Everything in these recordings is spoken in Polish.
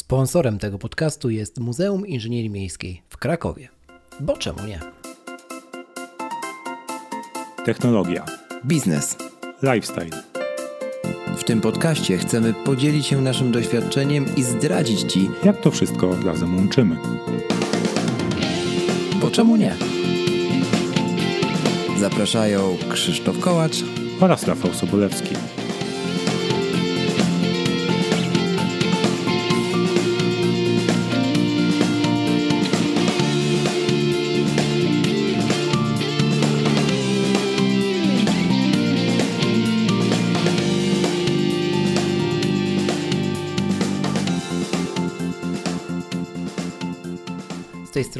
Sponsorem tego podcastu jest Muzeum Inżynierii Miejskiej w Krakowie. Bo czemu nie? Technologia, Biznes. lifestyle, W tym podcaście chcemy podzielić się naszym doświadczeniem i zdradzić Ci, jak to wszystko razem łączymy. bo czemu nie? Zapraszają Krzysztof Kołacz Oraz Rafał Sobolewski.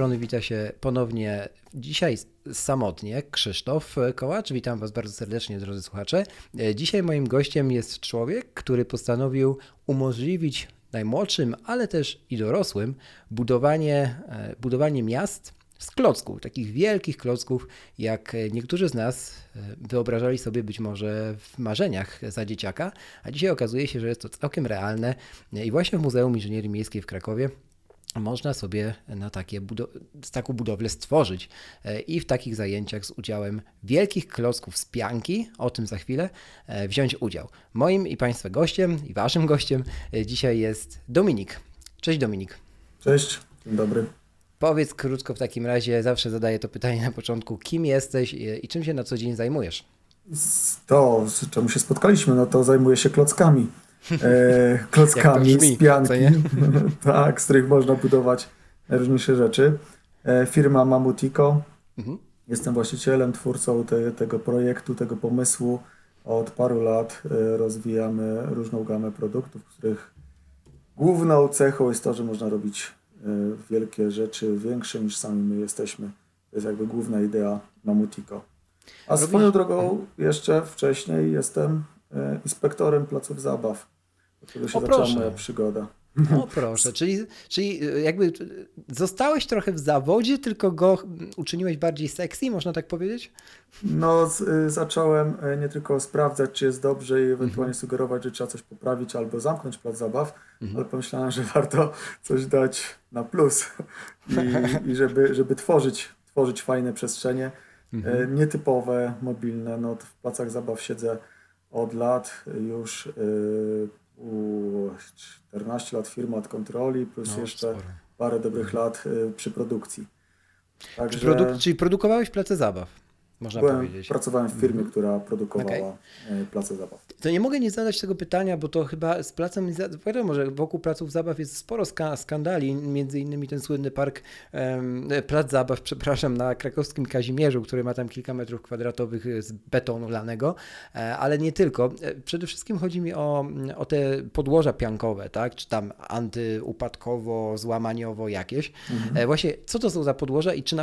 Strony wita się ponownie dzisiaj samotnie Krzysztof Kołacz. Witam Was bardzo serdecznie, drodzy słuchacze. E, Dzisiaj moim gościem jest człowiek, który postanowił umożliwić najmłodszym, ale też i dorosłym budowanie, e, budowanie miast z klocków, takich wielkich klocków, jak niektórzy z nas e, wyobrażali sobie być może w marzeniach za dzieciaka, a dzisiaj okazuje się, że jest to całkiem realne i właśnie w Muzeum Inżynierii Miejskiej w Krakowie można sobie na takie budo- taką budowlę stworzyć e, i w takich zajęciach z udziałem wielkich klocków z pianki, o tym za chwilę, e, wziąć udział. Moim i Państwa gościem i Waszym gościem e, dzisiaj jest Dominik. Cześć Dominik. Cześć, dzień dobry. Powiedz krótko w takim razie, zawsze zadaję to pytanie na początku, kim jesteś i, czym się na co dzień zajmujesz? Z To, z czemu się spotkaliśmy, no to zajmuję się klockami. E, klockami brzmi, z pianki, tak, z których można budować najróżniejsze rzeczy. E, firma Mamutico. Mhm. Jestem właścicielem, twórcą te, tego projektu, tego pomysłu. Od paru lat e, rozwijamy różną gamę produktów, których główną cechą jest to, że można robić e, wielkie rzeczy, większe niż sami my jesteśmy. To jest jakby główna idea Mamutico. A Robisz- swoją drogą jeszcze wcześniej jestem inspektorem placów zabaw, od się O, zaczęła moja przygoda. O proszę, czyli, czyli e, jakby e, zostałeś trochę w zawodzie, tylko go uczyniłeś bardziej sexy, można tak powiedzieć? No, z, zacząłem e, nie tylko sprawdzać, czy jest dobrze i Mhm. ewentualnie sugerować, że trzeba coś poprawić albo zamknąć plac zabaw, ale pomyślałem, że warto coś dać na plus i, i żeby, żeby tworzyć, tworzyć fajne przestrzenie, e, nietypowe, mobilne. No, w placach zabaw siedzę od lat już y, u 14 lat firma od kontroli, plus No, jeszcze sporo. parę dobrych lat y, przy produkcji. Także... Produk- czyli produkowałeś place zabaw, można Byłem, powiedzieć. pracowałem w firmie, która produkowała Okej. e, place zabaw. To nie mogę nie zadać tego pytania, bo to chyba z placem, wiadomo, że wokół placów zabaw jest sporo ska- skandali, między innymi ten słynny park, em, plac zabaw, przepraszam, na krakowskim Kazimierzu, który ma tam kilka metrów kwadratowych z betonu lanego, e, ale nie tylko. E, Przede wszystkim chodzi mi o, o te podłoża piankowe, tak, czy tam antyupadkowo, złamaniowo jakieś. E, Właśnie, co to są za podłoża i czy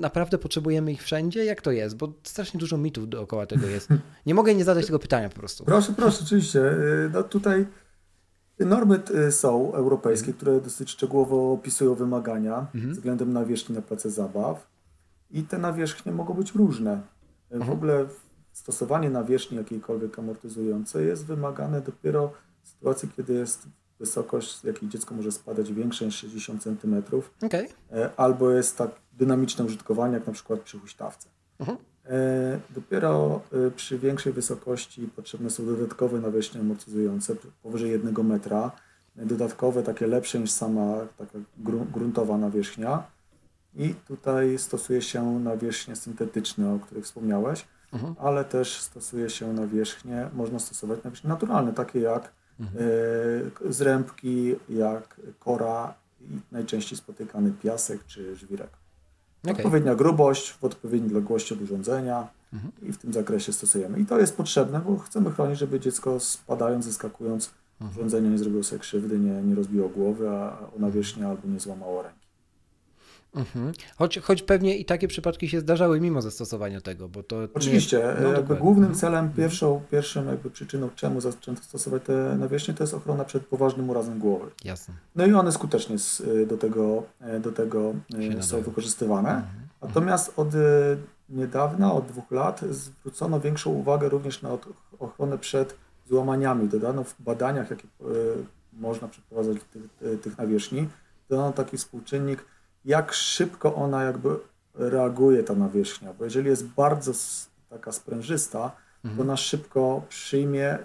naprawdę potrzebujemy ich wszędzie? Jak to jest? Bo strasznie dużo mitów dookoła tego jest. Nie mogę nie zadać tego pytania po prostu. Proszę, proszę, oczywiście. E, No tutaj normy e, są europejskie, które dosyć szczegółowo opisują wymagania względem nawierzchni na place zabaw i te nawierzchnie mogą być różne. E, W ogóle stosowanie nawierzchni jakiejkolwiek amortyzującej jest wymagane dopiero w sytuacji, kiedy jest wysokość, z jakiej dziecko może spadać większa niż 60 cm. E, albo jest tak dynamiczne użytkowanie, jak na przykład przy huśtawce. Mhm. E, Dopiero e, przy większej wysokości potrzebne są dodatkowe nawierzchnie amortyzujące powyżej 1 metra, dodatkowe, takie lepsze niż sama taka gru- gruntowa nawierzchnia. I tutaj stosuje się nawierzchnie syntetyczne, o których wspomniałeś, Mhm. ale też stosuje się nawierzchnie, można stosować nawierzchnie naturalne, takie jak e, zrębki, jak kora i najczęściej spotykany piasek czy żwirek. Okej. Odpowiednia grubość w odpowiedniej odległości od urządzenia i w tym zakresie stosujemy. I to jest potrzebne, bo chcemy chronić, żeby dziecko spadając, zeskakując urządzenia nie zrobiło sobie krzywdy, nie, nie rozbiło głowy, a o nawierzchnię albo nie złamało ręki. Mhm. Choć, choć pewnie i takie przypadki się zdarzały mimo zastosowania tego, bo to... Oczywiście, nie, e, jakby głównym celem, pierwszą, pierwszą jakby przyczyną, czemu zaczęto stosować te nawierzchnie, to jest ochrona przed poważnym urazem głowy. Jasne. No i one skutecznie s- do tego, e, do tego e, Się są nadają. wykorzystywane. Natomiast od e, niedawna, od dwóch lat, zwrócono większą uwagę również na ochronę przed złamaniami. Dodano w badaniach, jakie e, można przeprowadzać tych, tych nawierzchni, to taki współczynnik, jak szybko ona jakby reaguje ta nawierzchnia, bo jeżeli jest bardzo taka sprężysta, mhm. to ona szybko przyjmie,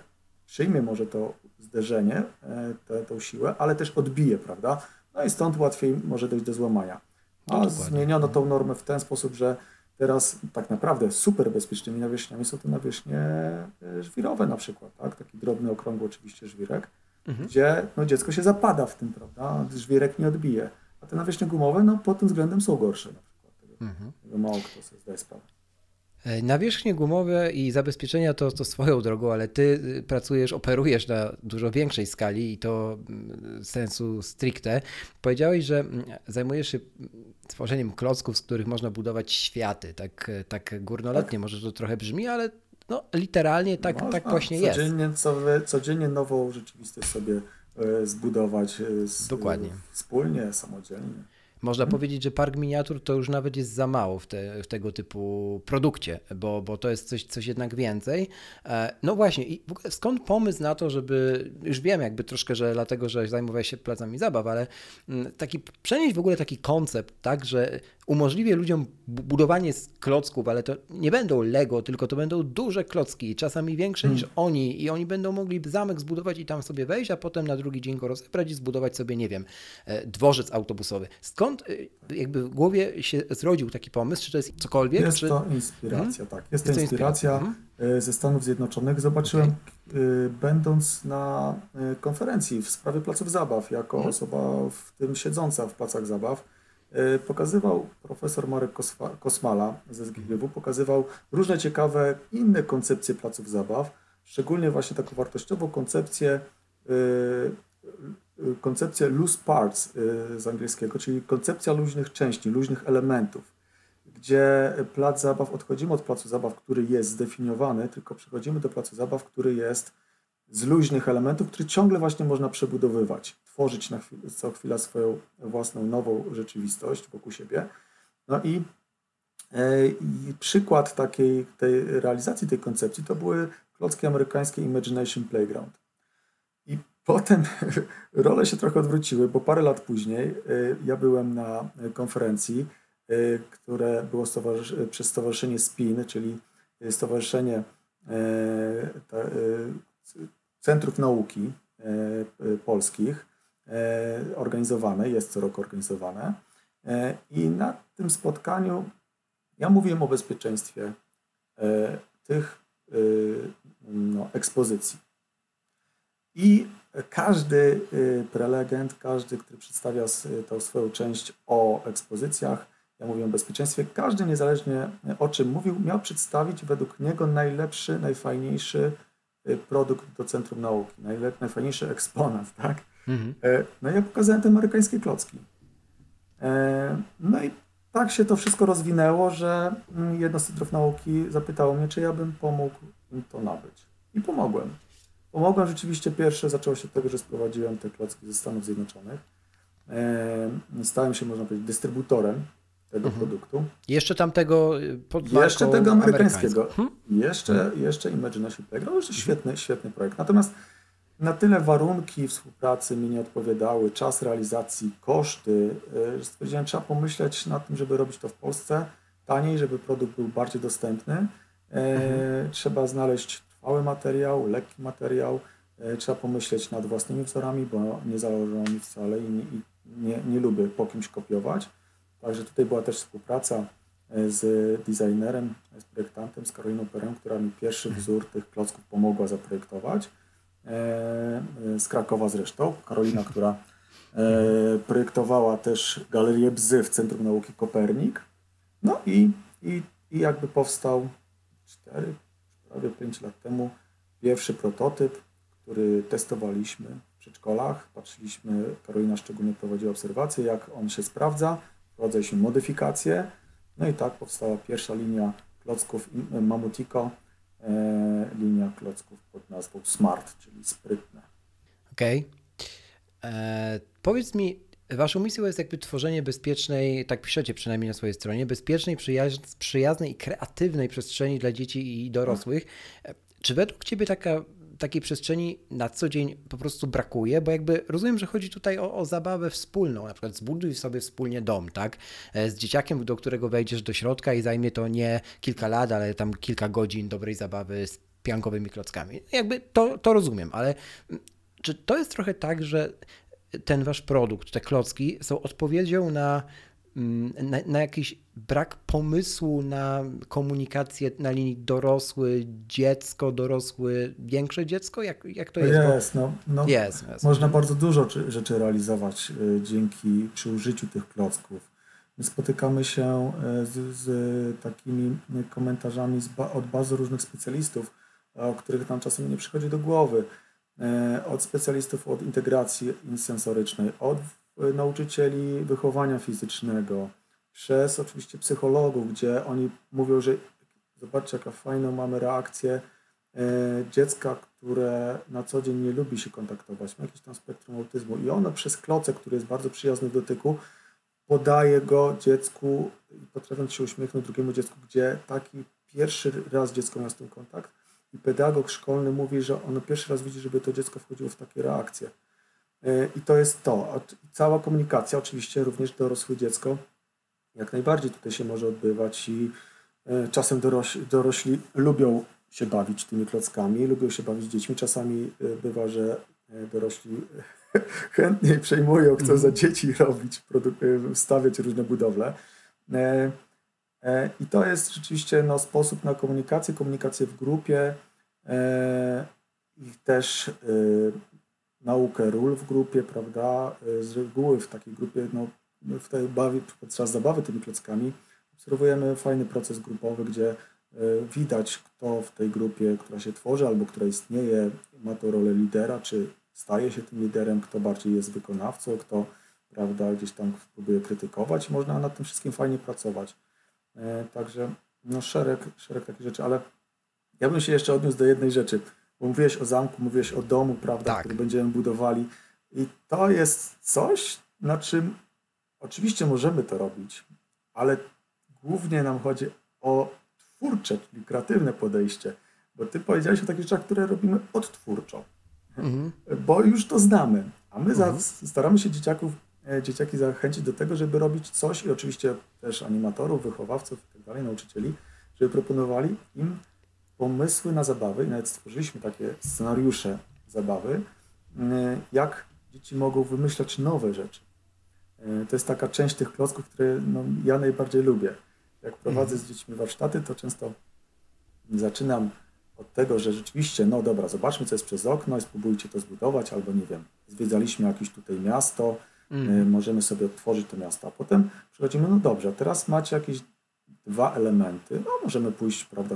przyjmie może to zderzenie, e, tę, tą siłę, ale też odbije, prawda? No i stąd łatwiej może dojść do złamania. A no, zmieniono tą normę w ten sposób, że teraz tak naprawdę super bezpiecznymi nawierzchniami są te nawierzchnie e, żwirowe na przykład, tak? Taki drobny, okrągły oczywiście żwirek, mhm. gdzie no, dziecko się zapada w tym, prawda? Żwirek nie odbije. A te nawierzchnie gumowe, no pod tym względem są gorsze na przykład. Mhm. mało kto sobie zdaje sprawę. E, nawierzchnie gumowe i zabezpieczenia to, to swoją drogą, ale ty y, pracujesz, operujesz na dużo większej skali i to mm, sensu stricte. Powiedziałeś, że mm, zajmujesz się tworzeniem klocków, z których można budować światy. Tak, tak górnolotnie tak. może to trochę brzmi, ale no, literalnie tak, można. tak właśnie codziennie, jest. Codziennie, codziennie nową rzeczywistość sobie e, zbudować e, z, Dokładnie. wspólnie, samodzielnie. Można hmm. powiedzieć, że park miniatur to już nawet jest za mało w, te, w tego typu produkcie, bo, bo to jest coś, coś jednak więcej. E, no właśnie, i skąd pomysł na to, żeby, już wiem jakby troszkę, że dlatego, że zajmowałeś się placami zabaw, ale mm, taki, przenieść w ogóle taki koncept, tak, że umożliwię ludziom budowanie z klocków, ale to nie będą Lego, tylko to będą duże klocki, czasami większe hmm. niż oni i oni będą mogli zamek zbudować i tam sobie wejść, a potem na drugi dzień go rozebrać i zbudować sobie, nie wiem, e, dworzec autobusowy. Skąd e, jakby w głowie się zrodził taki pomysł? Czy to jest cokolwiek? Jest czy... to inspiracja, hmm? tak. Jest, jest to inspiracja, inspiracja. E, ze Stanów Zjednoczonych. Zobaczyłem, okay. będąc na konferencji w sprawie placów zabaw, jako hmm. osoba w tym siedząca w placach zabaw, pokazywał profesor Marek Kosmala ze SGGW, pokazywał różne ciekawe inne koncepcje placów zabaw, szczególnie właśnie taką wartościową koncepcję e, e, koncepcję loose parts z angielskiego, czyli koncepcja luźnych części, luźnych elementów, gdzie plac zabaw, odchodzimy od placu zabaw, który jest zdefiniowany, tylko przechodzimy do placu zabaw, który jest z luźnych elementów, który ciągle właśnie można przebudowywać tworzyć na chwilę, co chwila swoją własną nową rzeczywistość wokół siebie. No i, e, i przykład takiej tej realizacji tej koncepcji to były klocki amerykańskie Imagination Playground. I potem role się trochę odwróciły, bo parę lat później e, ja byłem na konferencji, e, które było przez Stowarzyszenie SPIN, czyli Stowarzyszenie Centrów Nauki Polskich, organizowane, jest co roku organizowane. E, I na tym spotkaniu ja mówiłem o bezpieczeństwie e, tych no, ekspozycji. I każdy prelegent, każdy, który przedstawia tą swoją część o ekspozycjach, ja mówię o bezpieczeństwie, każdy niezależnie o czym mówił, miał przedstawić według niego najlepszy, najfajniejszy produkt do Centrum Nauki, najfajniejszy eksponat, tak? Mhm. E, no i ja pokazałem te amerykańskie klocki. E, no i tak się to wszystko rozwinęło, że mm, jedno z centrów nauki zapytało mnie, czy ja bym pomógł im to nabyć. I pomogłem. Pomogłem rzeczywiście pierwsze, zaczęło się od tego, że sprowadziłem te klocki ze Stanów Zjednoczonych. E, stałem się, można powiedzieć, dystrybutorem tego mhm. produktu. Jeszcze tamtego y, pod Jeszcze tego amerykańskiego. Hmm? Jeszcze, jeszcze Imagination Playground. To świetny, świetny projekt. Natomiast na tyle warunki współpracy mi nie odpowiadały, czas realizacji, koszty, że stwierdziłem, trzeba pomyśleć nad tym, żeby robić to w Polsce taniej, żeby produkt był bardziej dostępny. E, mhm. Trzeba znaleźć trwały materiał, lekki materiał. E, trzeba pomyśleć nad własnymi wzorami, bo nie zależą mi wcale i nie, i nie, nie lubię po kimś kopiować. Także tutaj była też współpraca e, z designerem, z projektantem, z Karoliną Perem, która mi pierwszy wzór tych klocków pomogła zaprojektować. E, z Krakowa zresztą, Karolina, która e, projektowała też Galerię Bzy w Centrum Nauki Kopernik. No i, i, i jakby powstał 4, prawie 5 lat temu pierwszy prototyp, który testowaliśmy w przedszkolach. Patrzyliśmy, Karolina szczególnie prowadziła obserwacje, jak on się sprawdza, wprowadzaliśmy modyfikacje. No i tak powstała pierwsza linia klocków Mamutico, E, linia klocków pod nazwą Smart, czyli sprytne. Okej. Okay. E, powiedz mi, Waszą misją jest jakby tworzenie bezpiecznej, tak piszecie przynajmniej na swojej stronie, bezpiecznej, przyjaznej i kreatywnej przestrzeni dla dzieci i dorosłych. E, czy według Ciebie taka takiej przestrzeni na co dzień po prostu brakuje, bo jakby rozumiem, że chodzi tutaj o, o zabawę wspólną, na przykład zbuduj sobie wspólnie dom, tak, e, z dzieciakiem, do którego wejdziesz do środka i zajmie to nie kilka lat, ale tam kilka godzin dobrej zabawy z piankowymi klockami. Jakby to, to rozumiem, ale mm, czy to jest trochę tak, że ten wasz produkt, te klocki są odpowiedzią na na, na, jakiś brak pomysłu na komunikację na linii dorosły, dziecko, dorosły, większe dziecko? Jak, jak to jest? Jest, no, no jest, jest. Można bardzo dużo rzeczy realizować y, dzięki przy użyciu tych klocków. My spotykamy się y, z, z takimi komentarzami z od bardzo różnych specjalistów, o których nam czasem nie przychodzi do głowy. Y, od specjalistów od integracji sensorycznej, od nauczycieli wychowania fizycznego, przez oczywiście psychologów, gdzie oni mówią, że zobaczcie, jaka fajną mamy reakcję e, dziecka, które na co dzień nie lubi się kontaktować, ma jakiś tam spektrum autyzmu i ono przez kloce, który jest bardzo przyjazny w dotyku, podaje go dziecku i potrafiąc się uśmiechnąć drugiemu dziecku, gdzie taki pierwszy raz dziecko miało z tym kontakt i pedagog szkolny mówi, że ono pierwszy raz widzi, żeby to dziecko wchodziło w takie reakcje. E, I to jest to. Cała komunikacja, oczywiście również dorosłe dziecko, jak najbardziej tutaj się może odbywać i e, czasem dorośli, dorośli lubią się bawić tymi klockami, lubią się bawić dziećmi. Czasami e, bywa, że dorośli chętniej przejmują, chcą za dzieci robić, stawiać różne budowle. I to jest rzeczywiście no, sposób na komunikację, komunikację w grupie i też naukę ról w grupie, prawda? Z reguły w takiej grupie, no, w tej bawie, podczas zabawy tymi klockami obserwujemy fajny proces grupowy, gdzie e, widać, kto w tej grupie, która się tworzy albo która istnieje, ma to rolę lidera, czy staje się tym liderem, kto bardziej jest wykonawcą, kto prawda, gdzieś tam próbuje krytykować. Można nad tym wszystkim fajnie pracować. E, także no, szereg, szereg takich rzeczy, ale ja bym się jeszcze odniósł do jednej rzeczy. Bo mówiłeś o zamku, mówiłeś o domu, prawda, tak. który będziemy budowali. I to jest coś, na czym oczywiście możemy to robić, ale głównie nam chodzi o twórcze, czyli kreatywne podejście. Bo ty powiedziałeś o takich rzeczach, które robimy odtwórczo. Mhm. Bo już to znamy. A my mhm. staramy się dzieciaków, e, dzieciaki zachęcić do tego, żeby robić coś i oczywiście też animatorów, wychowawców i tak dalej, nauczycieli, żeby proponowali im pomysły na zabawy i nawet stworzyliśmy takie scenariusze zabawy, mm, jak dzieci mogą wymyślać nowe rzeczy. E, to jest taka część tych klocków, które no, ja najbardziej lubię. Jak prowadzę z dziećmi warsztaty, to często zaczynam od tego, że rzeczywiście, no dobra, zobaczmy, co jest przez okno i spróbujcie to zbudować, albo nie wiem, zwiedzaliśmy jakieś tutaj miasto, mm. możemy sobie odtworzyć to miasto, a potem przechodzimy, no dobrze, a teraz macie jakieś dwa elementy. No, możemy pójść, prawda,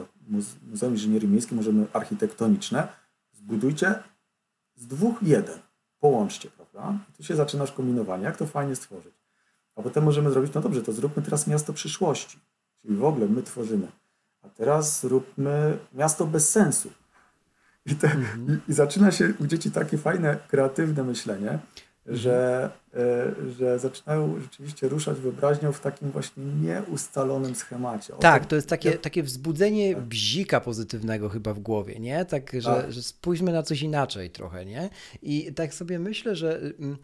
Muzeum Inżynierii Miejskiej, możemy architektoniczne. Zbudujcie z dwóch jeden. Połączcie, prawda? I tu się zaczynasz kombinowanie, jak to fajnie stworzyć. A potem możemy zrobić, no dobrze, to zróbmy teraz miasto przyszłości. Czyli w ogóle my tworzymy. A teraz zróbmy miasto bez sensu. I, te, mhm. i, i zaczyna się u dzieci takie fajne, kreatywne myślenie, że, e, że zaczynają rzeczywiście ruszać wyobraźnią w takim właśnie nieustalonym schemacie. O tak, to jest takie, takie wzbudzenie tak. bzika pozytywnego chyba w głowie, nie? Tak, że, tak. że spójrzmy na coś inaczej trochę, nie? I tak sobie myślę, że mm,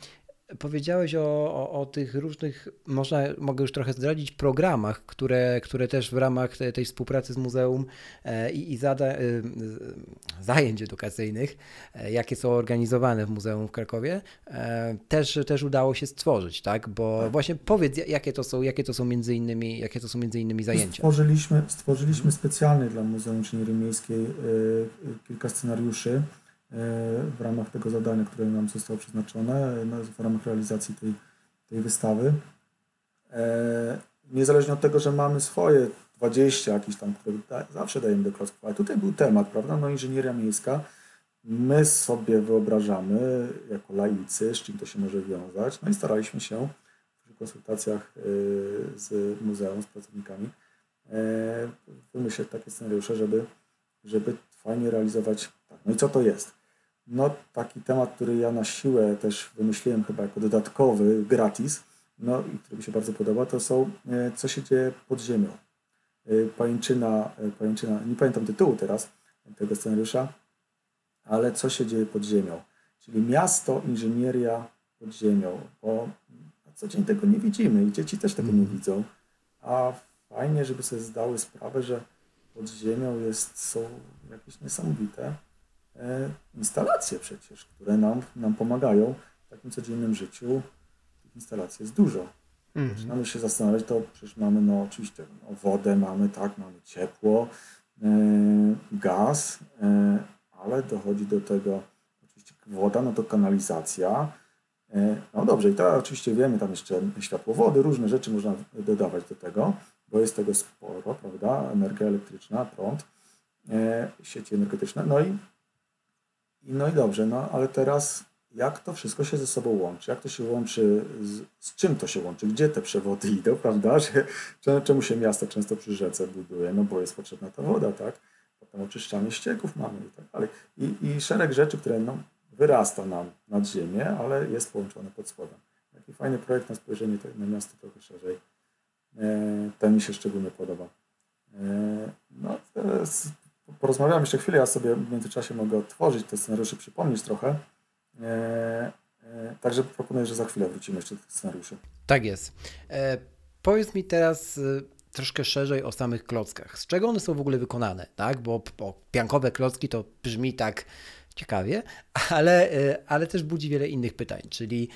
Powiedziałeś o, o, o, tych różnych, można, mogę już trochę zdradzić, programach, które, które też w ramach tej, tej współpracy z muzeum e, i, i zada, e, zajęć edukacyjnych, e, jakie są organizowane w Muzeum w Krakowie, też, też udało się stworzyć, tak? Bo tak. właśnie powiedz, jakie to są, jakie to są między innymi, jakie to są między innymi zajęcia. Stworzyliśmy, stworzyliśmy specjalnie dla Muzeum Inżynierii Miejskiej kilka scenariuszy, w ramach tego zadania, które nam zostało przeznaczone, w ramach realizacji tej, tej wystawy. E, niezależnie od tego, że mamy swoje 20 jakichś tam, które zawsze dajemy do klocków, ale tutaj był temat, prawda, no inżynieria miejska, my sobie wyobrażamy jako laicy, z czym to się może wiązać, no i staraliśmy się w konsultacjach e, z muzeum, z pracownikami wymyśleć takie scenariusze, żeby, żeby fajnie realizować. Tak, no i co to jest? No taki temat, który ja na siłę też wymyśliłem chyba jako dodatkowy, gratis, no i który mi się bardzo podoba, to są e, co się dzieje pod ziemią. E, pajęczyna, e, pajęczyna, nie pamiętam tytułu teraz tego scenariusza, ale co się dzieje pod ziemią? Czyli miasto, inżynieria pod ziemią, bo na co dzień tego nie widzimy i dzieci też tego nie widzą, a fajnie, żeby sobie zdały sprawę, że pod ziemią jest, są jakieś niesamowite instalacje przecież, które nam, nam pomagają w takim codziennym życiu. Tych instalacji jest dużo. Zaczynamy się zastanawiać, to przecież mamy no oczywiście no, wodę, mamy tak, mamy ciepło, e, gaz, e, ale dochodzi do tego oczywiście woda, no to kanalizacja. E, no dobrze, i to oczywiście wiemy, tam jeszcze światłowody, różne rzeczy można dodawać do tego, bo jest tego sporo, prawda? Energia elektryczna, prąd, e, sieci energetyczne. No i no i dobrze, no ale teraz jak to wszystko się ze sobą łączy? Jak to się łączy, z, z czym to się łączy? Gdzie te przewody idą, prawda? Że, czemu się miasto często przy rzece buduje? No bo jest potrzebna ta woda, tak? Potem oczyszczanie ścieków mamy i tak dalej. I, i szereg rzeczy, które no, wyrasta nam nad ziemię, ale jest połączone pod spodem. Taki fajny projekt na spojrzenie na miasto trochę szerzej. E, ten mi się szczególnie podoba. E, no, porozmawiamy jeszcze chwilę, ja sobie w międzyczasie mogę otworzyć te scenariusze, przypomnieć trochę. E, także proponuję, że za chwilę wrócimy jeszcze do tych scenariuszy. Tak jest. E, powiedz mi teraz troszkę szerzej o samych klockach. Z czego one są w ogóle wykonane, tak? Bo, bo piankowe klocki to brzmi tak ciekawie, ale, ale też budzi wiele innych pytań, czyli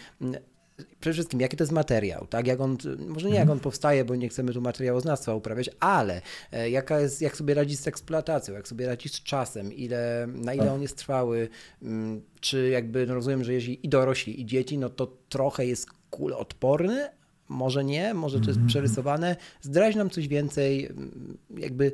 przede wszystkim, jaki to jest materiał, tak? Jak on, może nie jak on powstaje, bo nie chcemy tu materiałoznawstwa uprawiać, ale e, jaka jest, jak sobie radzi z eksploatacją, jak sobie radzi z czasem, ile, na ile tak. on jest trwały, mm, czy jakby, no rozumiem, że jeśli i dorośli, i dzieci, no to trochę jest kuloodporny, może nie, może to jest mhm. przerysowane. Zdradź nam coś więcej, mm, jakby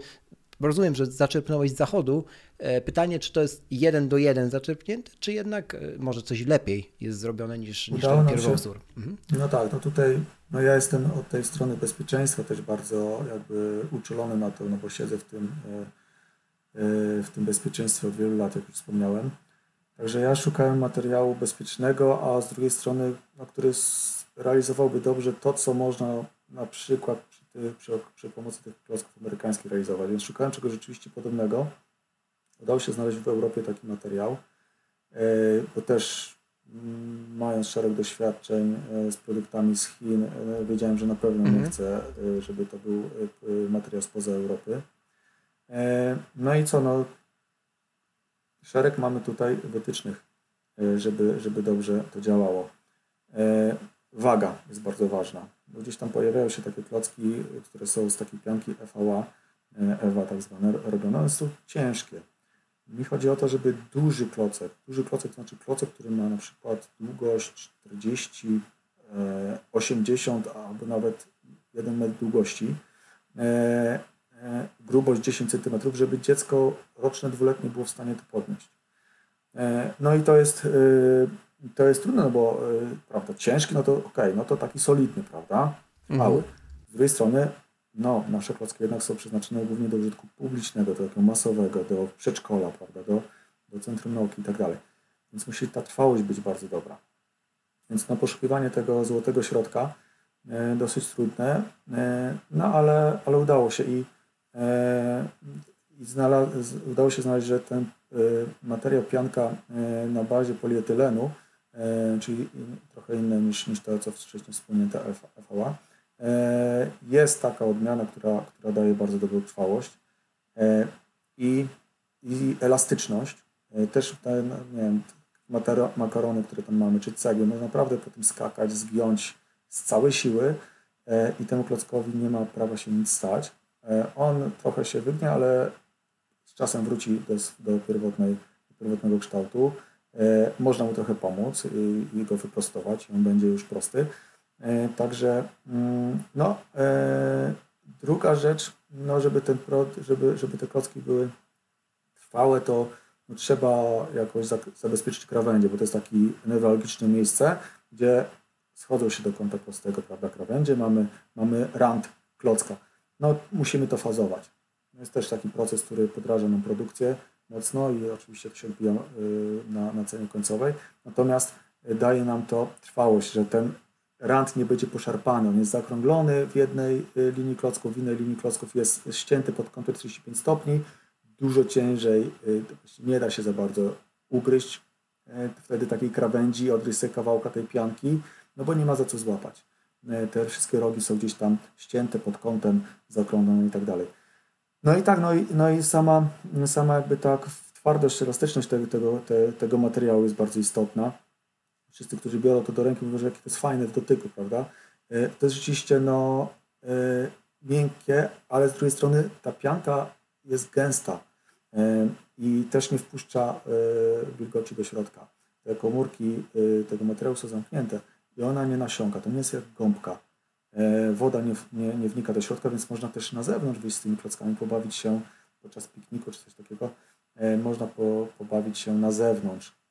bo rozumiem, że zaczerpnąłeś z zachodu. E, pytanie, czy to jest jeden do jeden zaczerpnięte, czy jednak e, może coś lepiej jest zrobione niż, niż ten pierwowzór? Mhm. No tak, no tutaj no ja jestem od tej strony bezpieczeństwa też bardzo jakby uczulony na to, no bo siedzę w tym, e, w tym bezpieczeństwie od wielu lat, jak już wspomniałem. Także ja szukałem materiału bezpiecznego, a z drugiej strony, no, który realizowałby dobrze to, co można na przykład przy, przy pomocy tych klocków amerykańskich realizować. Więc szukałem czegoś rzeczywiście podobnego. Udało się znaleźć w Europie taki materiał, e, bo też mm, mając szereg doświadczeń e, z produktami z Chin, e, wiedziałem, że na pewno nie mhm. chcę, żeby to był materiał spoza Europy. No i co, no, szereg mamy tutaj wytycznych, żeby, żeby dobrze to działało. Waga jest bardzo ważna gdzieś tam pojawiają się takie klocki, które są z takiej pianki FAA, EWA tak zwane, robione, one są ciężkie. Mi chodzi o to, żeby duży klocek, duży klocek to znaczy klocek, który ma na przykład długość 40, 80 e, albo nawet 1 metr długości, e, e, grubość 10 cm, żeby dziecko roczne, dwuletnie było w stanie to podnieść. No i to jest to jest trudne, no bo prawda, ciężki, no to okay, no to taki solidny, prawda? Mały. Mhm. Z drugiej strony, no, nasze klocki jednak są przeznaczone głównie do użytku publicznego, do takiego masowego, do przedszkola, prawda, do, do centrum nauki i tak dalej. Więc musi ta trwałość być bardzo dobra. Więc na poszukiwanie tego złotego środka e, dosyć trudne, e, no ale, ale udało się i, e, i znalaz, udało się znaleźć, że ten e, materiał pianka e, na bazie polietylenu E, czyli trochę inne niż, niż to, co wcześniej wspomniane FVA. E, jest taka odmiana, która, która daje bardzo dobrą trwałość e, i, i elastyczność. Też te, no, nie wiem, makarony, które tam mamy, czy cegły, można naprawdę po tym skakać, zgiąć z całej siły i temu klockowi nie ma prawa się nic stać. On trochę się wygnie, ale z czasem wróci do, do, pierwotnej, pierwotnego kształtu. E, można mu trochę pomóc i go wyprostować, on będzie już prosty. E, także mm, no, e, druga rzecz, no, żeby, ten żeby, żeby te klocki były trwałe, to no, trzeba jakoś zabezpieczyć krawędzie, bo to jest takie newralgiczne miejsce, gdzie schodzą się do kąta prostego, prawda, krawędzie, mamy, mamy rand klocka. No, musimy to fazować. Jest też taki proces, który podraża nam produkcję, mocno i oczywiście to się odbija y, na, na cenie końcowej. Natomiast y, daje nam to trwałość, że ten rand nie będzie poszarpany. On jest zakrąglony w jednej y, linii klocków, w innej linii klocków jest ścięty pod kątem 35 stopni. Dużo ciężej, nie da się za bardzo ugryźć e, wtedy takiej krawędzi, sobie kawałka tej pianki, no bo nie ma za co złapać. Te wszystkie rogi są gdzieś tam ścięte pod kątem, zaokrąglone i tak dalej. No i tak, no i, no i sama, sama jakby tak twardość, elastyczność tego, tego, te, tego materiału jest bardzo istotna. Wszyscy, którzy biorą to do ręki, mówią, że jakie to jest fajne w dotyku, prawda? E, To jest rzeczywiście no, e, miękkie, ale z drugiej strony ta pianka jest gęsta e, i też nie wpuszcza wilgoci do środka. Te komórki tego materiału są zamknięte i ona nie nasiąka. To nie jest jak gąbka. Woda nie, nie, nie wnika do środka, więc można też na zewnątrz wyjść z tymi klockami, pobawić się podczas pikniku czy coś takiego. Można po, pobawić się na zewnątrz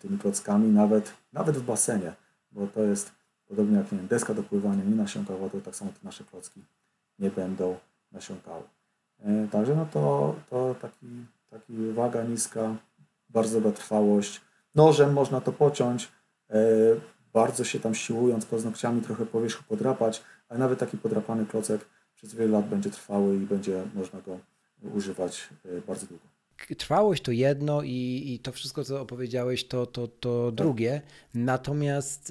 tymi klockami, nawet, nawet w basenie, bo to jest podobnie jak nie wiem, deska do pływania nie nasiąka wodą, tak samo te nasze klocki nie będą nasiąkały. E, Także no to, to taki, taki waga niska, bardzo dobra trwałość. Nożem można to pociąć, e, bardzo się tam siłując, paznokciami trochę powierzchu podrapać, ale nawet taki podrapany klocek przez wiele lat będzie trwały i będzie można go używać e, bardzo długo. Trwałość to jedno i, i to wszystko, co opowiedziałeś, to, to, to drugie. Natomiast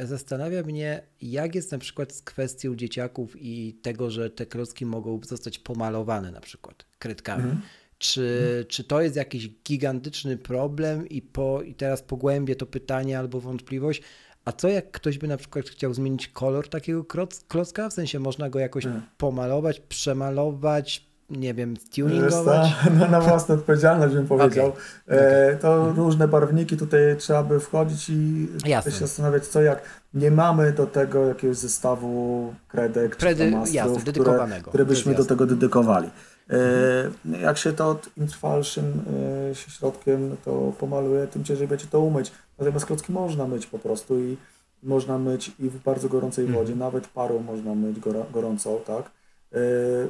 y, zastanawia mnie, jak jest na przykład z kwestią dzieciaków i tego, że te klocki mogą zostać pomalowane na przykład kredkami. Czy, czy to jest jakiś gigantyczny problem i, po, i teraz pogłębię to pytanie albo wątpliwość, a co jak ktoś by na przykład chciał zmienić kolor takiego klocka? W sensie można go jakoś Nie. pomalować, przemalować, nie wiem, tuningować? no, na własną odpowiedzialność bym powiedział. E, to różne barwniki tutaj trzeba by wchodzić i Jasne. się zastanawiać co jak. Nie mamy do tego jakiegoś zestawu kredek Kredy- czy flamastrów, jasne, które, dedykowanego. które jest byśmy do tego dedykowali. E, jak się to trwalszym e, środkiem no to pomaluje, tym ciężej będzie to umyć. Natomiast klocki można myć po prostu i można myć i w bardzo gorącej Mhm. wodzie, nawet parą można myć gorącą, tak? E,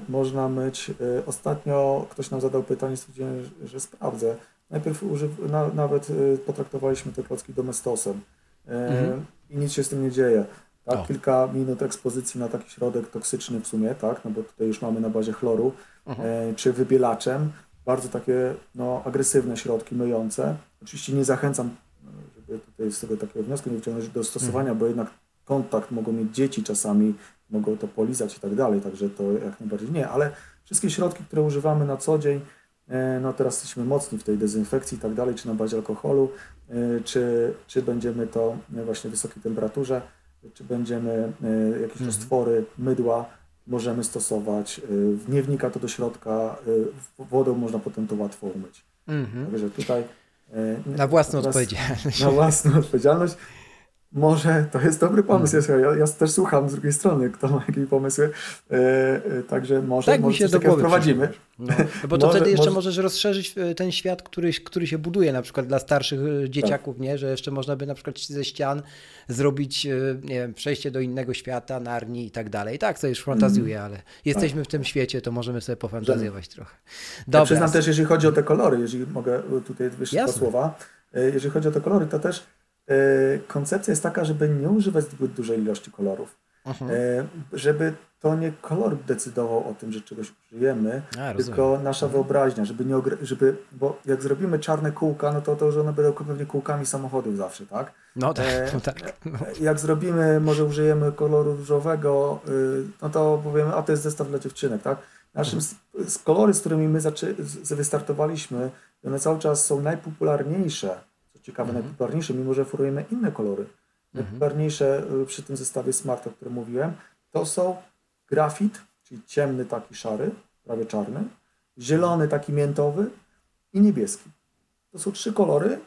można myć. E, Ostatnio ktoś nam zadał pytanie, stwierdziłem, że, sprawdzę. Najpierw używ, na, nawet e, potraktowaliśmy te klocki domestosem Mhm. i nic się z tym nie dzieje. Tak? O. Kilka minut ekspozycji na taki środek toksyczny w sumie, tak? no bo tutaj już mamy na bazie chloru, Mhm. czy wybielaczem, bardzo takie no, agresywne środki myjące. Oczywiście nie zachęcam, e, żeby tutaj z tego takiego wniosku nie wyciągnąć do stosowania, bo jednak kontakt mogą mieć dzieci czasami, mogą to polizać i tak dalej, także to jak najbardziej nie, ale wszystkie środki, które używamy na co dzień, e, no teraz jesteśmy mocni w tej dezynfekcji i tak dalej, czy na bazie alkoholu, e, czy, czy będziemy to e, właśnie w wysokiej temperaturze, czy będziemy jakieś Mhm. roztwory, mydła możemy stosować, nie wnika to do środka, wodą można potem to łatwo umyć. Mhm. Także tutaj Na własną odpowiedzialność. na własną odpowiedzialność. Może to jest dobry pomysł. Mhm. Ja, ja też słucham z drugiej strony, kto ma jakieś pomysły. E, e, także może, Tak może się coś takiego wprowadzimy. No, no bo to Może- wtedy jeszcze może- możesz rozszerzyć e, ten świat, który, który się buduje na przykład dla starszych e, dzieciaków, nie? Że jeszcze można by na przykład ze ścian zrobić, nie wiem, przejście do innego świata, Narni i tak dalej. Tak, sobie już fantazjuję, ale jesteśmy w tym świecie, to możemy sobie pofantazjować trochę. Ja Dobra. przyznam też, jeżeli chodzi o te kolory, jeżeli mogę tutaj Jasne. słowa. Jeżeli chodzi o te kolory, to też koncepcja jest taka, żeby nie używać zbyt dużej ilości kolorów. Mhm. E, żeby to nie kolor decydował o tym, że czegoś użyjemy, A, tylko nasza wyobraźnia, żeby nie żeby, bo jak zrobimy czarne kółka, no to, to że one będą pewnie kółkami samochodów zawsze, tak? No tak, E, no tak. No. Jak zrobimy, może użyjemy koloru różowego, y, no to powiemy, a to jest zestaw dla dziewczynek, tak? Naszym z, z kolory, z którymi my zaczę, z, wystartowaliśmy, one cały czas są najpopularniejsze, ciekawe, najpopularniejsze, mimo że oferujemy inne kolory. Najpopularniejsze y, przy tym zestawie Smart, o którym mówiłem, to są grafit, czyli ciemny taki szary, prawie czarny, zielony taki miętowy i niebieski. To są trzy kolory,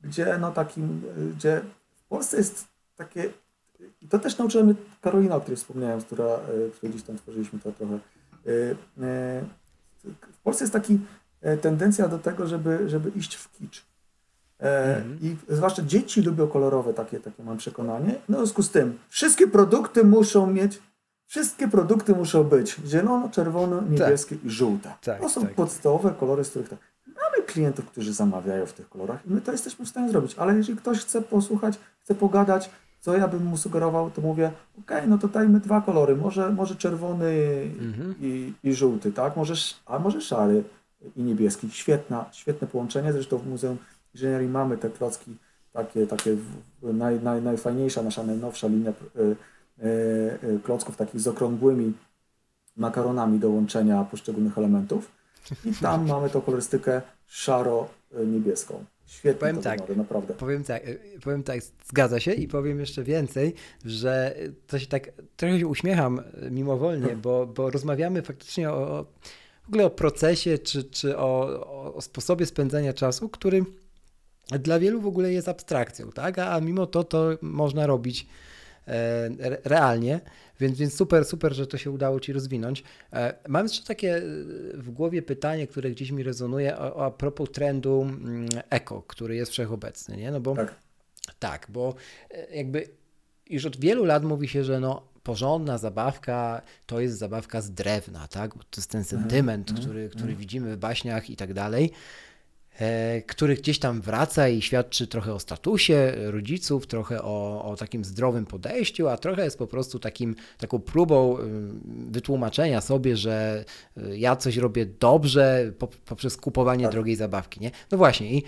gdzie no takim, y, gdzie w Polsce jest takie, i to też nauczyła mnie Karolina, o której wspomniałem, która, y, której gdzieś tam tworzyliśmy to trochę. W Polsce jest taki e, tendencja do tego, żeby, żeby iść w kicz. E, I zwłaszcza dzieci lubią kolorowe, takie, takie mam przekonanie. No w związku z tym, wszystkie produkty muszą mieć, wszystkie produkty muszą być zielono, czerwono, niebieskie i żółte. Tak, to są tak. podstawowe kolory, z których tak. Mamy klientów, którzy zamawiają w tych kolorach i my to jesteśmy w stanie zrobić, ale jeżeli ktoś chce posłuchać, chce pogadać, co ja bym mu sugerował, to mówię, okej, no to dajmy dwa kolory, może, może czerwony Mhm. i, i żółty, tak? Może, a może szary i niebieski. Świetna, świetne połączenie, zresztą w Muzeum inżynierii mamy te klocki takie, takie naj, naj, najfajniejsza, nasza najnowsza linia klocków takich z okrągłymi makaronami do łączenia poszczególnych elementów. I tam mamy tą kolorystykę szaro-niebieską. Świetnie powiem to tak, wygląda, naprawdę. Powiem tak, powiem tak, zgadza się i powiem jeszcze więcej, że to się tak trochę się uśmiecham mimowolnie, bo, bo rozmawiamy faktycznie o, w ogóle o procesie czy, czy o, o sposobie spędzania czasu, który dla wielu w ogóle jest abstrakcją, tak? A, a mimo to to można robić e, realnie, więc, więc super, super, że to się udało Ci rozwinąć. E, mam jeszcze takie w głowie pytanie, które gdzieś mi rezonuje a, a propos trendu mm, eko, który jest wszechobecny, nie? No bo tak. tak, bo e, jakby już od wielu lat mówi się, że no porządna zabawka to jest zabawka z drewna, tak? To jest ten Mhm, sentyment, który, który widzimy w baśniach i tak dalej który gdzieś tam wraca i świadczy trochę o statusie rodziców, trochę o, o, takim zdrowym podejściu, a trochę jest po prostu takim, taką próbą wytłumaczenia sobie, że y, ja coś robię dobrze poprzez kupowanie tak. drogiej zabawki. Nie? No właśnie, i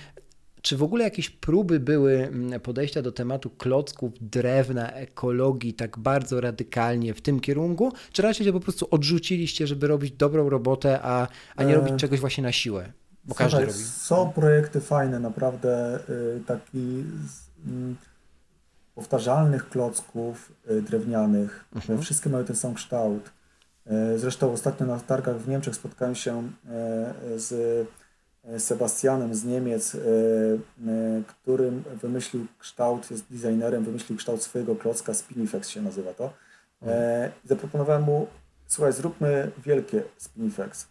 czy w ogóle jakieś próby były podejścia do tematu klocków, drewna, ekologii tak bardzo radykalnie w tym kierunku, czy raczej się po prostu odrzuciliście, żeby robić dobrą robotę, a, a nie robić czegoś właśnie na siłę? Bo każdy Słuchaj, robi. Są projekty fajne, naprawdę y, taki y, powtarzalnych klocków y, drewnianych. Mhm. Wszystkie mają ten sam kształt. Y, zresztą ostatnio na targach w Niemczech spotkałem się y, z Sebastianem z Niemiec, którym wymyślił kształt, jest designerem, wymyślił kształt swojego klocka, Spinifex się nazywa to. Mhm. Zaproponowałem mu, słuchaj, zróbmy wielkie Spinifex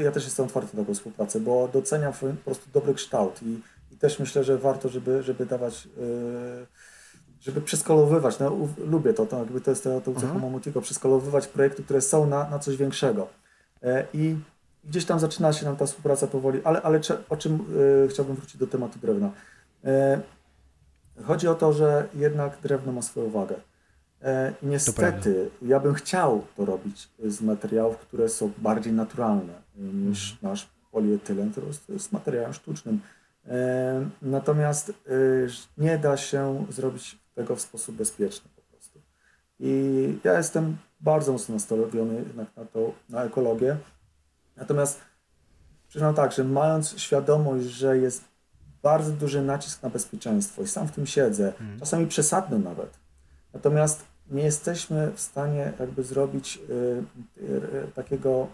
ja też jestem otwarty na taką współpracę, bo doceniam po prostu dobry kształt i, i też myślę, że warto, żeby, żeby dawać, yy, żeby przeskalowywać, no, lubię to, to jakby to jest to, to cechą mhm. Mamutiego, przeskalowywać projekty, które są na, na coś większego. E, I gdzieś tam zaczyna się nam ta współpraca powoli, ale, ale o czym chciałbym wrócić do tematu drewna. E, chodzi o to, że jednak drewno ma swoją wagę. E, niestety, ja bym chciał to robić z materiałów, które są bardziej naturalne niż mhm. nasz polietylen, który jest materiałem sztucznym. E, natomiast e, nie da się zrobić tego w sposób bezpieczny po prostu. I ja jestem bardzo mocno nastawiony jednak na to, na ekologię. Natomiast przyznam tak, że mając świadomość, że jest bardzo duży nacisk na bezpieczeństwo i sam w tym siedzę, mhm. czasami przesadny nawet, Natomiast nie jesteśmy w stanie jakby zrobić y, y, takiego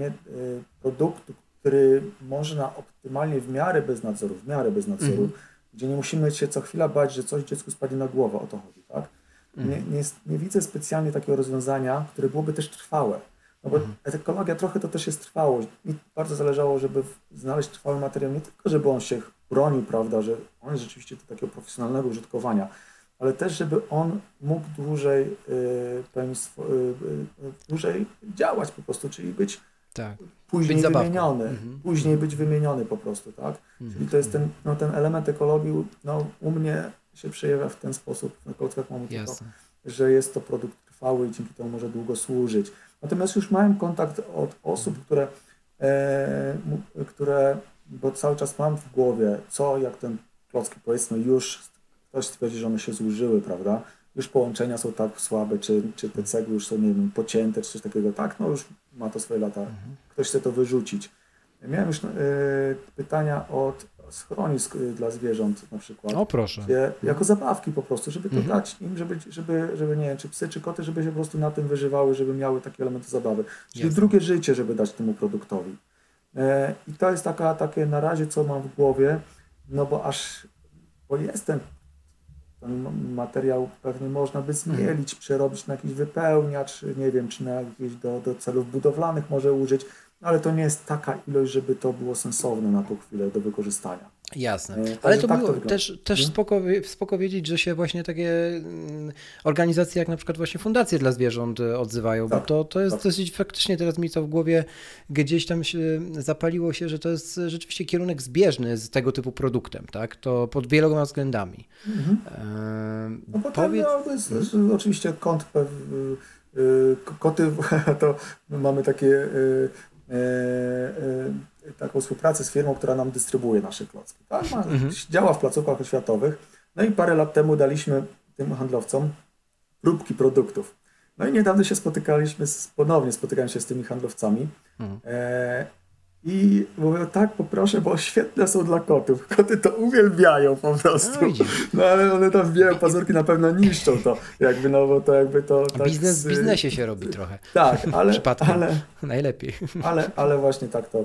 y, produktu, który można optymalnie w miarę bez nadzoru, w miarę bez nadzoru, mhm. gdzie nie musimy się co chwila bać, że coś dziecku spadnie na głowę, o to chodzi, tak? Nie, mhm. nie, nie widzę specjalnie takiego rozwiązania, które byłoby też trwałe. No bo mhm. ekologia trochę to też jest trwałość. Mi bardzo zależało, żeby znaleźć trwały materiał, nie tylko żeby on się bronił, prawda, że on jest rzeczywiście do takiego profesjonalnego użytkowania, ale też, żeby on mógł dłużej, y, y, y, dłużej działać po prostu, czyli być tak. później być wymieniony, mhm. później być wymieniony po prostu, tak? Mhm. Czyli to jest ten, no, ten element ekologii, no, u mnie się przejawia w ten sposób, na klockach mam to, że jest to produkt trwały i dzięki temu może długo służyć. Natomiast już miałem kontakt od osób, mhm. które, e, które, bo cały czas mam w głowie, co jak ten klocki powiedzmy już ktoś stwierdzi, że one się zużyły, prawda? Już połączenia są tak słabe, czy, czy te cegły już są, nie wiem, pocięte, czy coś takiego. Tak, no już ma to swoje lata. Mhm. Ktoś chce to wyrzucić. Miałem już y, pytania od schronisk y, dla zwierząt na przykład. O proszę. Gdzie, mhm. jako zabawki po prostu, żeby to mhm. dać im, żeby, żeby, żeby, nie wiem, czy psy, czy koty, żeby się po prostu na tym wyżywały, żeby miały takie elementy zabawy. Czyli Jasne. drugie życie, żeby dać temu produktowi. E, I to jest taka, takie na razie, co mam w głowie, no bo aż, bo jest ten materiał pewnie można by zmielić, przerobić na jakiś wypełniacz, nie wiem, czy na jakieś do, do celów budowlanych może użyć, ale to nie jest taka ilość, żeby to było sensowne na tą chwilę do wykorzystania. Jasne. E, Ale to tak było to też, też hmm? spoko, spoko wiedzieć, że się właśnie takie mm, organizacje jak na przykład właśnie Fundacje dla Zwierząt e, odzywają, tak, bo to, to jest tak. dosyć faktycznie teraz mi to w głowie gdzieś tam się zapaliło się, że to jest rzeczywiście kierunek zbieżny z tego typu produktem, tak? To pod wieloma względami. Mhm. Eee, no bo powiedz... no, to jest, hmm? oczywiście kąt koty to mamy takie taką współpracę z firmą, która nam dystrybuuje nasze klocki. Tak? Ma, Działa w placówkach oświatowych. No i parę lat temu daliśmy tym handlowcom próbki produktów. No i niedawno się spotykaliśmy, z, ponownie spotykałem się z tymi handlowcami. E, I mówią, tak, poproszę, bo świetne są dla kotów. Koty to uwielbiają po prostu. No. No ale one tam wbijają pazurki, na pewno niszczą to. Jakby, no bo to jakby to... Tak Biznes z- w biznesie się robi trochę. Tak, ale, Przypadkiem. ale, Najlepiej. ale, ale właśnie tak to,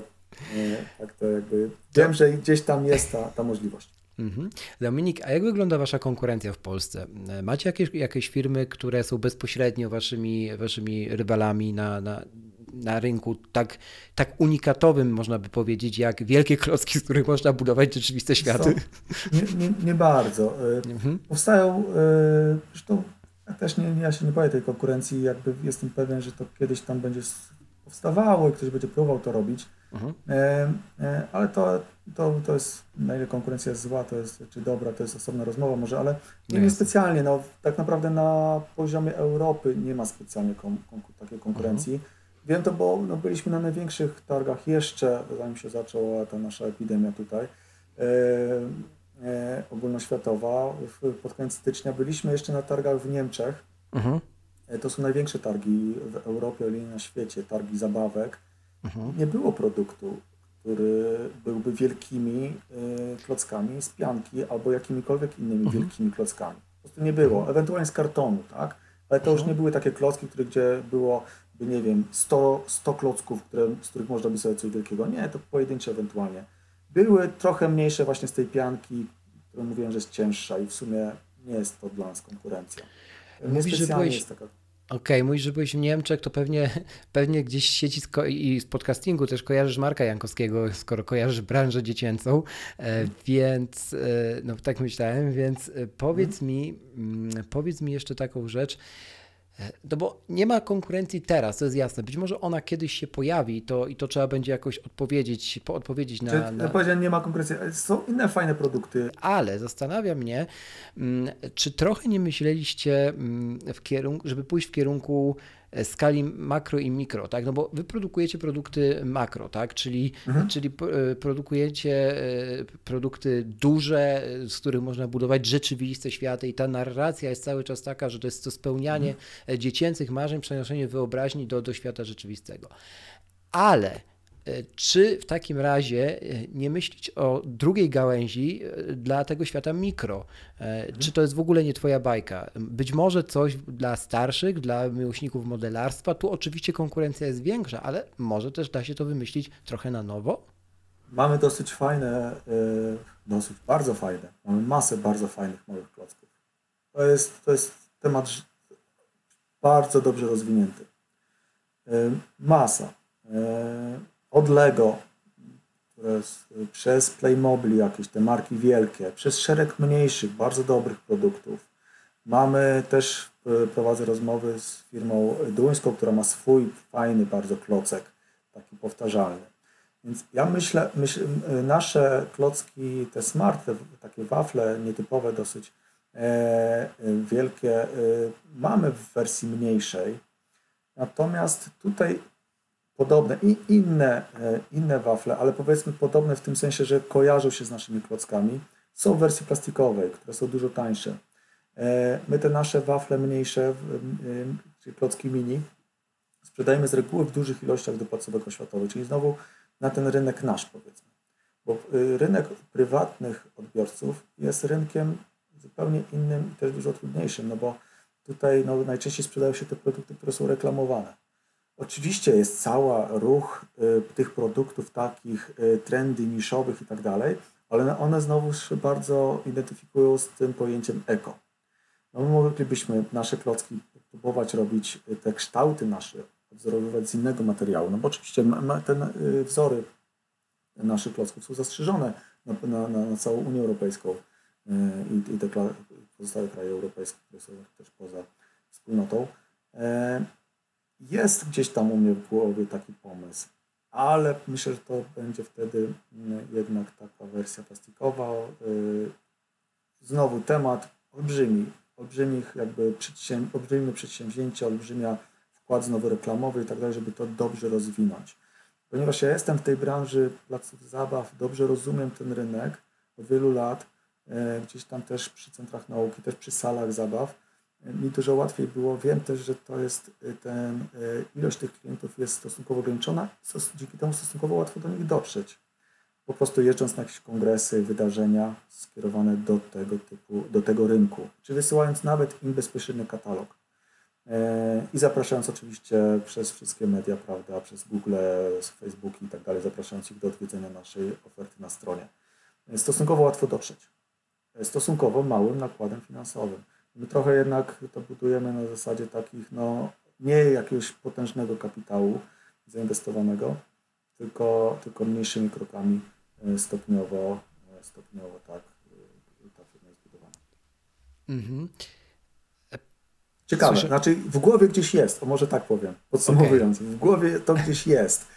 tak to jakby... Wiem, że gdzieś tam jest ta, ta możliwość. Mhm. Dominik, a jak wygląda wasza konkurencja w Polsce? E, Macie jakieś, jakieś firmy, które są bezpośrednio waszymi, waszymi rywalami na, na, na rynku tak, tak unikatowym, można by powiedzieć, jak wielkie klocki, z których można budować rzeczywiste światy? Nie, nie, nie bardzo. E, Mhm. Powstają, e, zresztą ja też nie, ja się nie boję tej konkurencji, jakby jestem pewien, że to kiedyś tam będzie powstawało i ktoś będzie próbował to robić, Mhm. e, e, ale to, to, to jest, na ile konkurencja jest zła, to jest, czy dobra, to jest osobna rozmowa może, ale nie, nie jasne. specjalnie, no tak naprawdę na poziomie Europy nie ma specjalnie kon, konku- takiej konkurencji. Wiem to, bo no, byliśmy na największych targach jeszcze, zanim się zaczęła ta nasza epidemia tutaj, e, e, ogólnoświatowa. W, pod koniec stycznia byliśmy jeszcze na targach w Niemczech. Mhm. E, To są największe targi w Europie, ale i na świecie, targi zabawek. Mhm. Nie było produktu, który byłby wielkimi e, klockami z pianki albo jakimikolwiek innymi Mhm. wielkimi klockami. Po prostu nie było. Ewentualnie z kartonu, tak? Ale to już Mhm. nie były takie klocki, które, gdzie było, by nie wiem, 100, 100 klocków, które, z których można by sobie coś wielkiego. Nie, to pojedyncze ewentualnie. Były trochę mniejsze właśnie z tej pianki, którą mówiłem, że jest cięższa i w sumie nie jest to dla nas konkurencja. Mówisz, że Niespecjalnie byłeś- jest taka Okej, mówisz, że byłeś w Niemczech, to pewnie, pewnie gdzieś sieci z i z podcastingu też kojarzysz Marka Jankowskiego, skoro kojarzysz branżę dziecięcą, e, więc, e, no tak myślałem, więc e, powiedz mi, mm, powiedz mi jeszcze taką rzecz, no bo nie ma konkurencji teraz, to jest jasne, być może ona kiedyś się pojawi to, i to trzeba będzie jakoś odpowiedzieć, po, odpowiedzieć na... na... powiedziałem, nie ma konkurencji. Są inne fajne produkty. Ale zastanawia mnie, mm, czy trochę nie myśleliście mm, w kierunku, żeby pójść w kierunku skali makro i mikro, tak? No bo wy produkujecie produkty makro, tak? Czyli, czyli p- e, produkujecie e, produkty duże, e, z których można budować rzeczywiste światy i ta narracja jest cały czas taka, że to jest to spełnianie e, dziecięcych marzeń, przenoszenie wyobraźni do, do świata rzeczywistego. Ale e, czy w takim razie e, nie myśleć o drugiej gałęzi e, dla tego świata mikro? E, Czy to jest w ogóle nie Twoja bajka? Być może coś dla starszych, dla miłośników modelarstwa. Tu oczywiście konkurencja jest większa, ale może też da się to wymyślić trochę na nowo? Mamy dosyć fajne, dosyć bardzo fajne. Mamy masę bardzo fajnych małych klocków. To jest, to jest temat bardzo dobrze rozwinięty. Masa. Od Lego, y, przez Playmobil jakieś, te marki wielkie, przez szereg mniejszych, bardzo dobrych produktów. Mamy też, y, prowadzę rozmowy z firmą duńską, która ma swój fajny bardzo klocek, taki powtarzalny. Więc ja myślę, myśl, y, nasze klocki, te smart, te takie wafle nietypowe dosyć e, y, wielkie, y, mamy w wersji mniejszej. Natomiast tutaj podobne i inne, e, inne wafle, ale powiedzmy podobne w tym sensie, że kojarzą się z naszymi klockami, są w wersji plastikowej, które są dużo tańsze. E, My te nasze wafle mniejsze, czyli klocki mini, sprzedajemy z reguły w dużych ilościach do placówek oświatowych, czyli znowu na ten rynek nasz powiedzmy. Bo y, rynek prywatnych odbiorców jest rynkiem zupełnie innym i też dużo trudniejszym, no bo tutaj no, najczęściej sprzedają się te produkty, które są reklamowane. Oczywiście jest cały ruch y, tych produktów takich, y, trendy niszowych i tak dalej, ale one znowu się bardzo identyfikują z tym pojęciem eko. No, my moglibyśmy nasze klocki próbować robić y, te kształty nasze, odzorowywać z innego materiału, no bo oczywiście te wzory naszych klocków są zastrzeżone na, na, na, całą Unię Europejską i, i te pozostałe kraje europejskie, które są też poza wspólnotą. Jest gdzieś tam u mnie w głowie taki pomysł, ale myślę, że to będzie wtedy mm, jednak taka wersja plastikowa. y, Znowu temat olbrzymi, olbrzymich jakby przedsięw- olbrzymie przedsięwzięcia, olbrzymia wkład znowu reklamowy i tak dalej, żeby to dobrze rozwinąć. ponieważ ja jestem w tej branży placów zabaw, dobrze rozumiem ten rynek od wielu lat, e, gdzieś tam też przy centrach nauki, też przy salach zabaw, mi dużo łatwiej było. Wiem też, że to jest e, ten, ilość tych klientów jest stosunkowo ograniczona, dzięki temu stosunkowo łatwo do nich dotrzeć. Po prostu jeżdżąc na jakieś kongresy, wydarzenia skierowane do tego typu, do tego rynku, czy wysyłając nawet im bezpośrednio katalog. E, i zapraszając oczywiście przez wszystkie media, prawda, przez Google, Facebook i tak dalej, zapraszając ich do odwiedzenia naszej oferty na stronie. E, stosunkowo łatwo dotrzeć. E, stosunkowo małym nakładem finansowym. My trochę jednak to budujemy na zasadzie takich, no nie jakiegoś potężnego kapitału zainwestowanego, tylko, tylko mniejszymi krokami stopniowo, stopniowo tak ta firma jest budowana. Mhm. Ciekawe, Słyszę... znaczy w głowie gdzieś jest, o może tak powiem, podsumowując, okay. w głowie to gdzieś jest.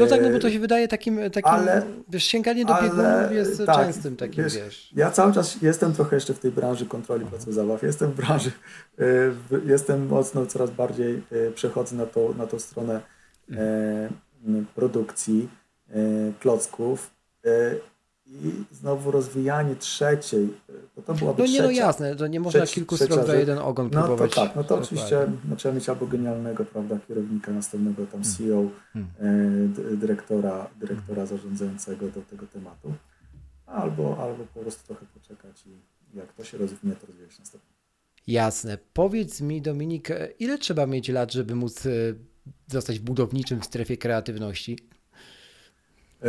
No tak, no bo to się wydaje takim, takim ale, wiesz, sięganie do biegów jest tak, częstym takim, wiesz, wiesz, Ja cały czas jestem trochę jeszcze w tej branży kontroli placów zabaw, jestem w branży, e, jestem mocno coraz bardziej e, przechodzę na, to, na tą stronę produkcji klocków i znowu rozwijanie trzeciej, bo to byłaby No nie, no trzecia, no jasne, to nie można trzeci, kilku stron za jeden ogon no próbować. To tak, no to oczywiście no, trzeba mieć albo genialnego, prawda, kierownika, następnego tam hmm. CEO, hmm. E, dyrektora, dyrektora zarządzającego do tego tematu, albo, albo po prostu trochę poczekać i jak to się rozwinie, to rozwijać następnie. Jasne. Powiedz mi, Dominik, ile trzeba mieć lat, żeby móc e, zostać budowniczym w strefie kreatywności? E,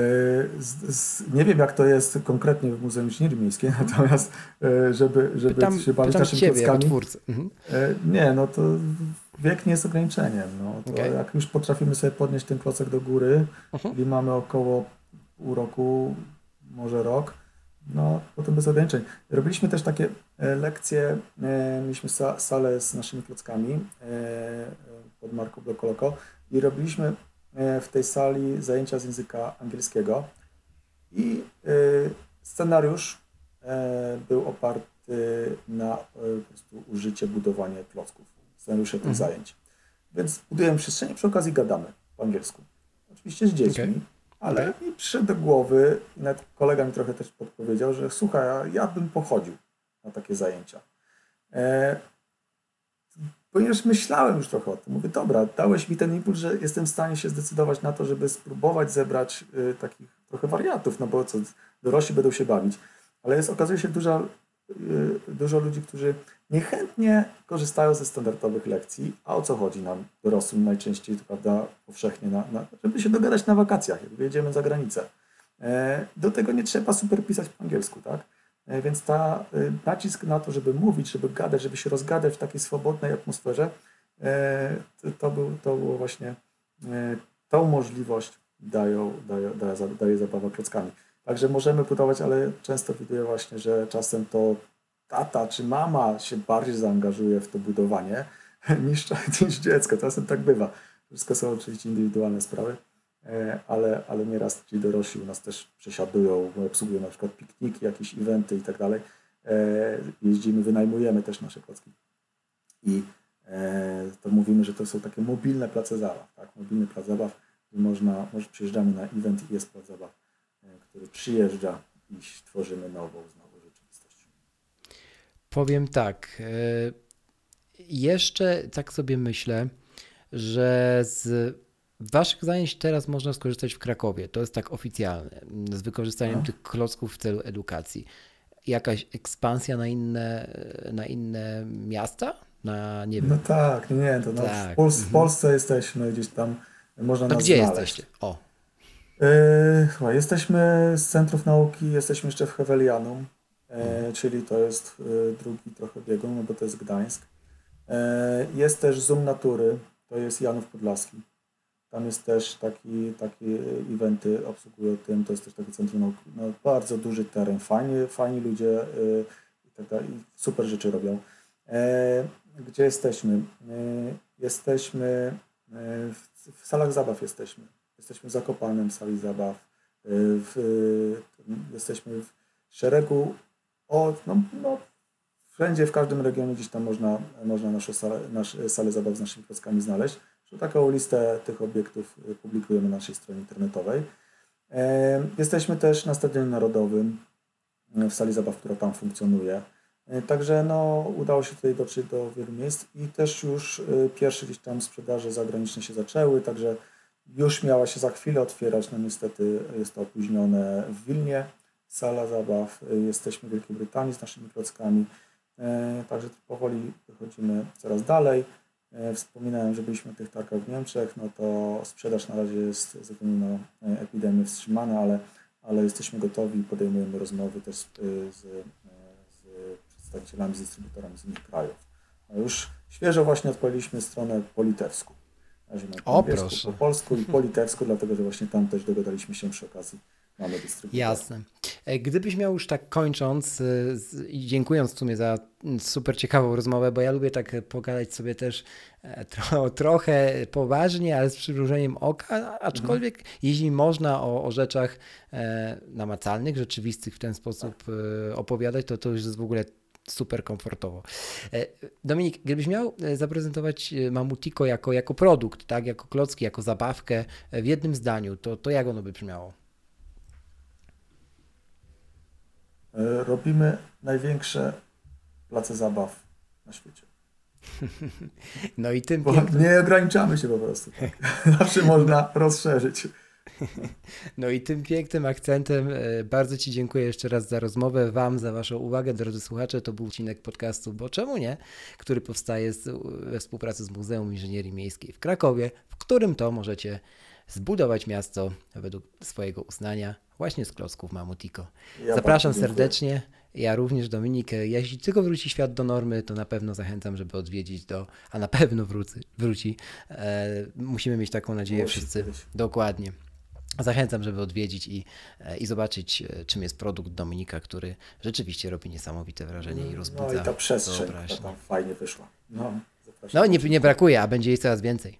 z, z, nie wiem, jak to jest konkretnie w Muzeum Inżynierii Miejskiej, natomiast e, żeby, żeby pytam, się bawić naszymi klockami... Mhm. E, nie, no to wiek nie jest ograniczeniem. No. Okay. Jak już potrafimy sobie podnieść ten klocek do góry, uh-huh. czyli mamy około pół roku, może rok, no potem bez ograniczeń. Robiliśmy też takie lekcje, mieliśmy salę z naszymi klockami pod marką Blokoloco i robiliśmy w tej sali zajęcia z języka angielskiego i e, scenariusz e, był oparty na po prostu użycie, budowanie klocków, scenariusze tych mhm. zajęć. Więc budujemy przestrzenie, przy okazji gadamy po angielsku. Oczywiście z dziećmi, okay. ale okay. mi przyszedł do głowy, nawet kolega mi trochę też podpowiedział, że słuchaj, ja bym pochodził na takie zajęcia ponieważ myślałem już trochę o tym. Mówię, dobra, dałeś mi ten impuls, że jestem w stanie się zdecydować na to, żeby spróbować zebrać y, takich trochę wariatów, no bo co, dorośli będą się bawić. Ale jest, okazuje się dużo, y, dużo ludzi, którzy niechętnie korzystają ze standardowych lekcji. A o co chodzi nam, dorosłym najczęściej, to prawda, powszechnie, na, na, żeby się dogadać na wakacjach, jak jedziemy za granicę. E, do tego nie trzeba super pisać po angielsku, tak? E, więc ta e, nacisk na to, żeby mówić, żeby gadać, żeby się rozgadać w takiej swobodnej atmosferze, e, to, był, to było właśnie tą możliwość dają, daje, daje, daje zabawa klockami. Także możemy budować, ale często widuję właśnie, że czasem to tata czy mama się bardziej zaangażuje w to budowanie niż, niż dziecko. Czasem tak bywa. Wszystko są oczywiście indywidualne sprawy. E, ale, ale nieraz ci dorośli u nas też przesiadują, obsługują na przykład pikniki, jakieś eventy i tak dalej. E, jeździmy, wynajmujemy też nasze klocki. I e, to mówimy, że to są takie mobilne place zabaw, tak? Mobilny plac zabaw, gdzie można, może przyjeżdżamy na event i jest plac zabaw, który przyjeżdża i tworzymy nową, znowu rzeczywistość. Powiem tak, jeszcze tak sobie myślę, że z Waszych zajęć teraz można skorzystać w Krakowie. To jest tak oficjalne, z wykorzystaniem tych klocków w celu edukacji. Jakaś ekspansja na inne, na inne miasta? Na, nie wiem. No tak, nie, to tak. w, Polsce, w mhm. Polsce jesteśmy gdzieś tam, można nas gdzie znaleźć. jesteście? O. Yy, jesteśmy z Centrów Nauki, jesteśmy jeszcze w Hewelianum, yy, czyli to jest yy, drugi trochę biegun, no bo to jest Gdańsk. Jest też Zoom Natury, to jest Janów Podlaski. Tam jest też taki, takie eventy obsługują tym, to jest też taki centrum. No, bardzo duży teren, fajni, fajni ludzie yy, i tak dalej, super rzeczy robią. E, gdzie jesteśmy? E, jesteśmy e, w, w, salach zabaw jesteśmy. Jesteśmy w Zakopanem sali zabaw. E, w, jesteśmy w szeregu od, no, no, wszędzie, w każdym regionie gdzieś tam można, można nasze sale, nasze sale zabaw z naszymi klockami znaleźć. Że taką listę tych obiektów y, publikujemy na naszej stronie internetowej. E, Jesteśmy też na Stadionie Narodowym, y, w sali zabaw, która tam funkcjonuje. E, Także no, udało się tutaj dotrzeć do wielu miejsc i też już y, pierwsze gdzieś tam sprzedaże zagraniczne się zaczęły, także już miała się za chwilę otwierać, no niestety jest to opóźnione w Wilnie, sala zabaw, y, jesteśmy w Wielkiej Brytanii z naszymi klockami, E, także powoli wychodzimy coraz dalej. E, Wspominałem, że byliśmy na tych targach w Niemczech, no to sprzedaż na razie jest ze względu na e, epidemię wstrzymana, ale, ale jesteśmy gotowi i podejmujemy rozmowy też z, y, z, e, z przedstawicielami, z dystrybutorami z innych krajów. No już świeżo właśnie odpaliliśmy stronę po litewsku. Na razie O. Po polsku i po litewsku, dlatego że właśnie tam też dogadaliśmy się przy okazji. Mamy dystrybutora. Jasne. E, Gdybyś miał już tak kończąc e, i dziękując w sumie za super ciekawą rozmowę, bo ja lubię tak e, pogadać sobie też tro, trochę poważnie, ale z przymrużeniem oka, aczkolwiek jeśli można o, o rzeczach e, namacalnych, rzeczywistych w ten sposób e, opowiadać, to to już jest w ogóle super komfortowo. Dominik, gdybyś miał zaprezentować Mamutiko jako, jako produkt, tak, jako klocki, jako zabawkę w jednym zdaniu, to, to jak ono by brzmiało? E, Robimy największe place zabaw na świecie. No i tym Bo pięknym, nie ograniczamy się po prostu. Tak. Zawsze można rozszerzyć. no i tym pięknym akcentem e, bardzo Ci dziękuję jeszcze raz za rozmowę, Wam za Waszą uwagę, drodzy słuchacze. To był odcinek podcastu Bo czemu nie, który powstaje z, we współpracy z Muzeum Inżynierii Miejskiej w Krakowie, w którym to możecie zbudować miasto według swojego uznania właśnie z klocków Mamutiko. Ja Zapraszam serdecznie. Ja również Dominik. Jeśli tylko wróci świat do normy, to na pewno zachęcam, żeby odwiedzić do, a na pewno wróci. wróci. E, musimy mieć taką nadzieję Musi wszyscy. kiedyś. Dokładnie. Zachęcam, żeby odwiedzić i, e, i zobaczyć, e, czym jest produkt Dominika, który rzeczywiście robi niesamowite wrażenie i rozbudza No i ta przestrzeń, ta fajnie wyszła. No, zapraszam. No, nie, nie brakuje, a będzie jej coraz więcej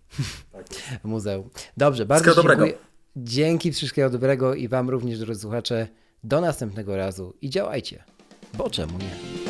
Tak w muzeum. Dobrze, bardzo Wszystkiego dziękuję. dobrego. Dzięki, wszystkiego dobrego i Wam również, drodzy słuchacze. Do następnego razu i działajcie, bo czemu nie?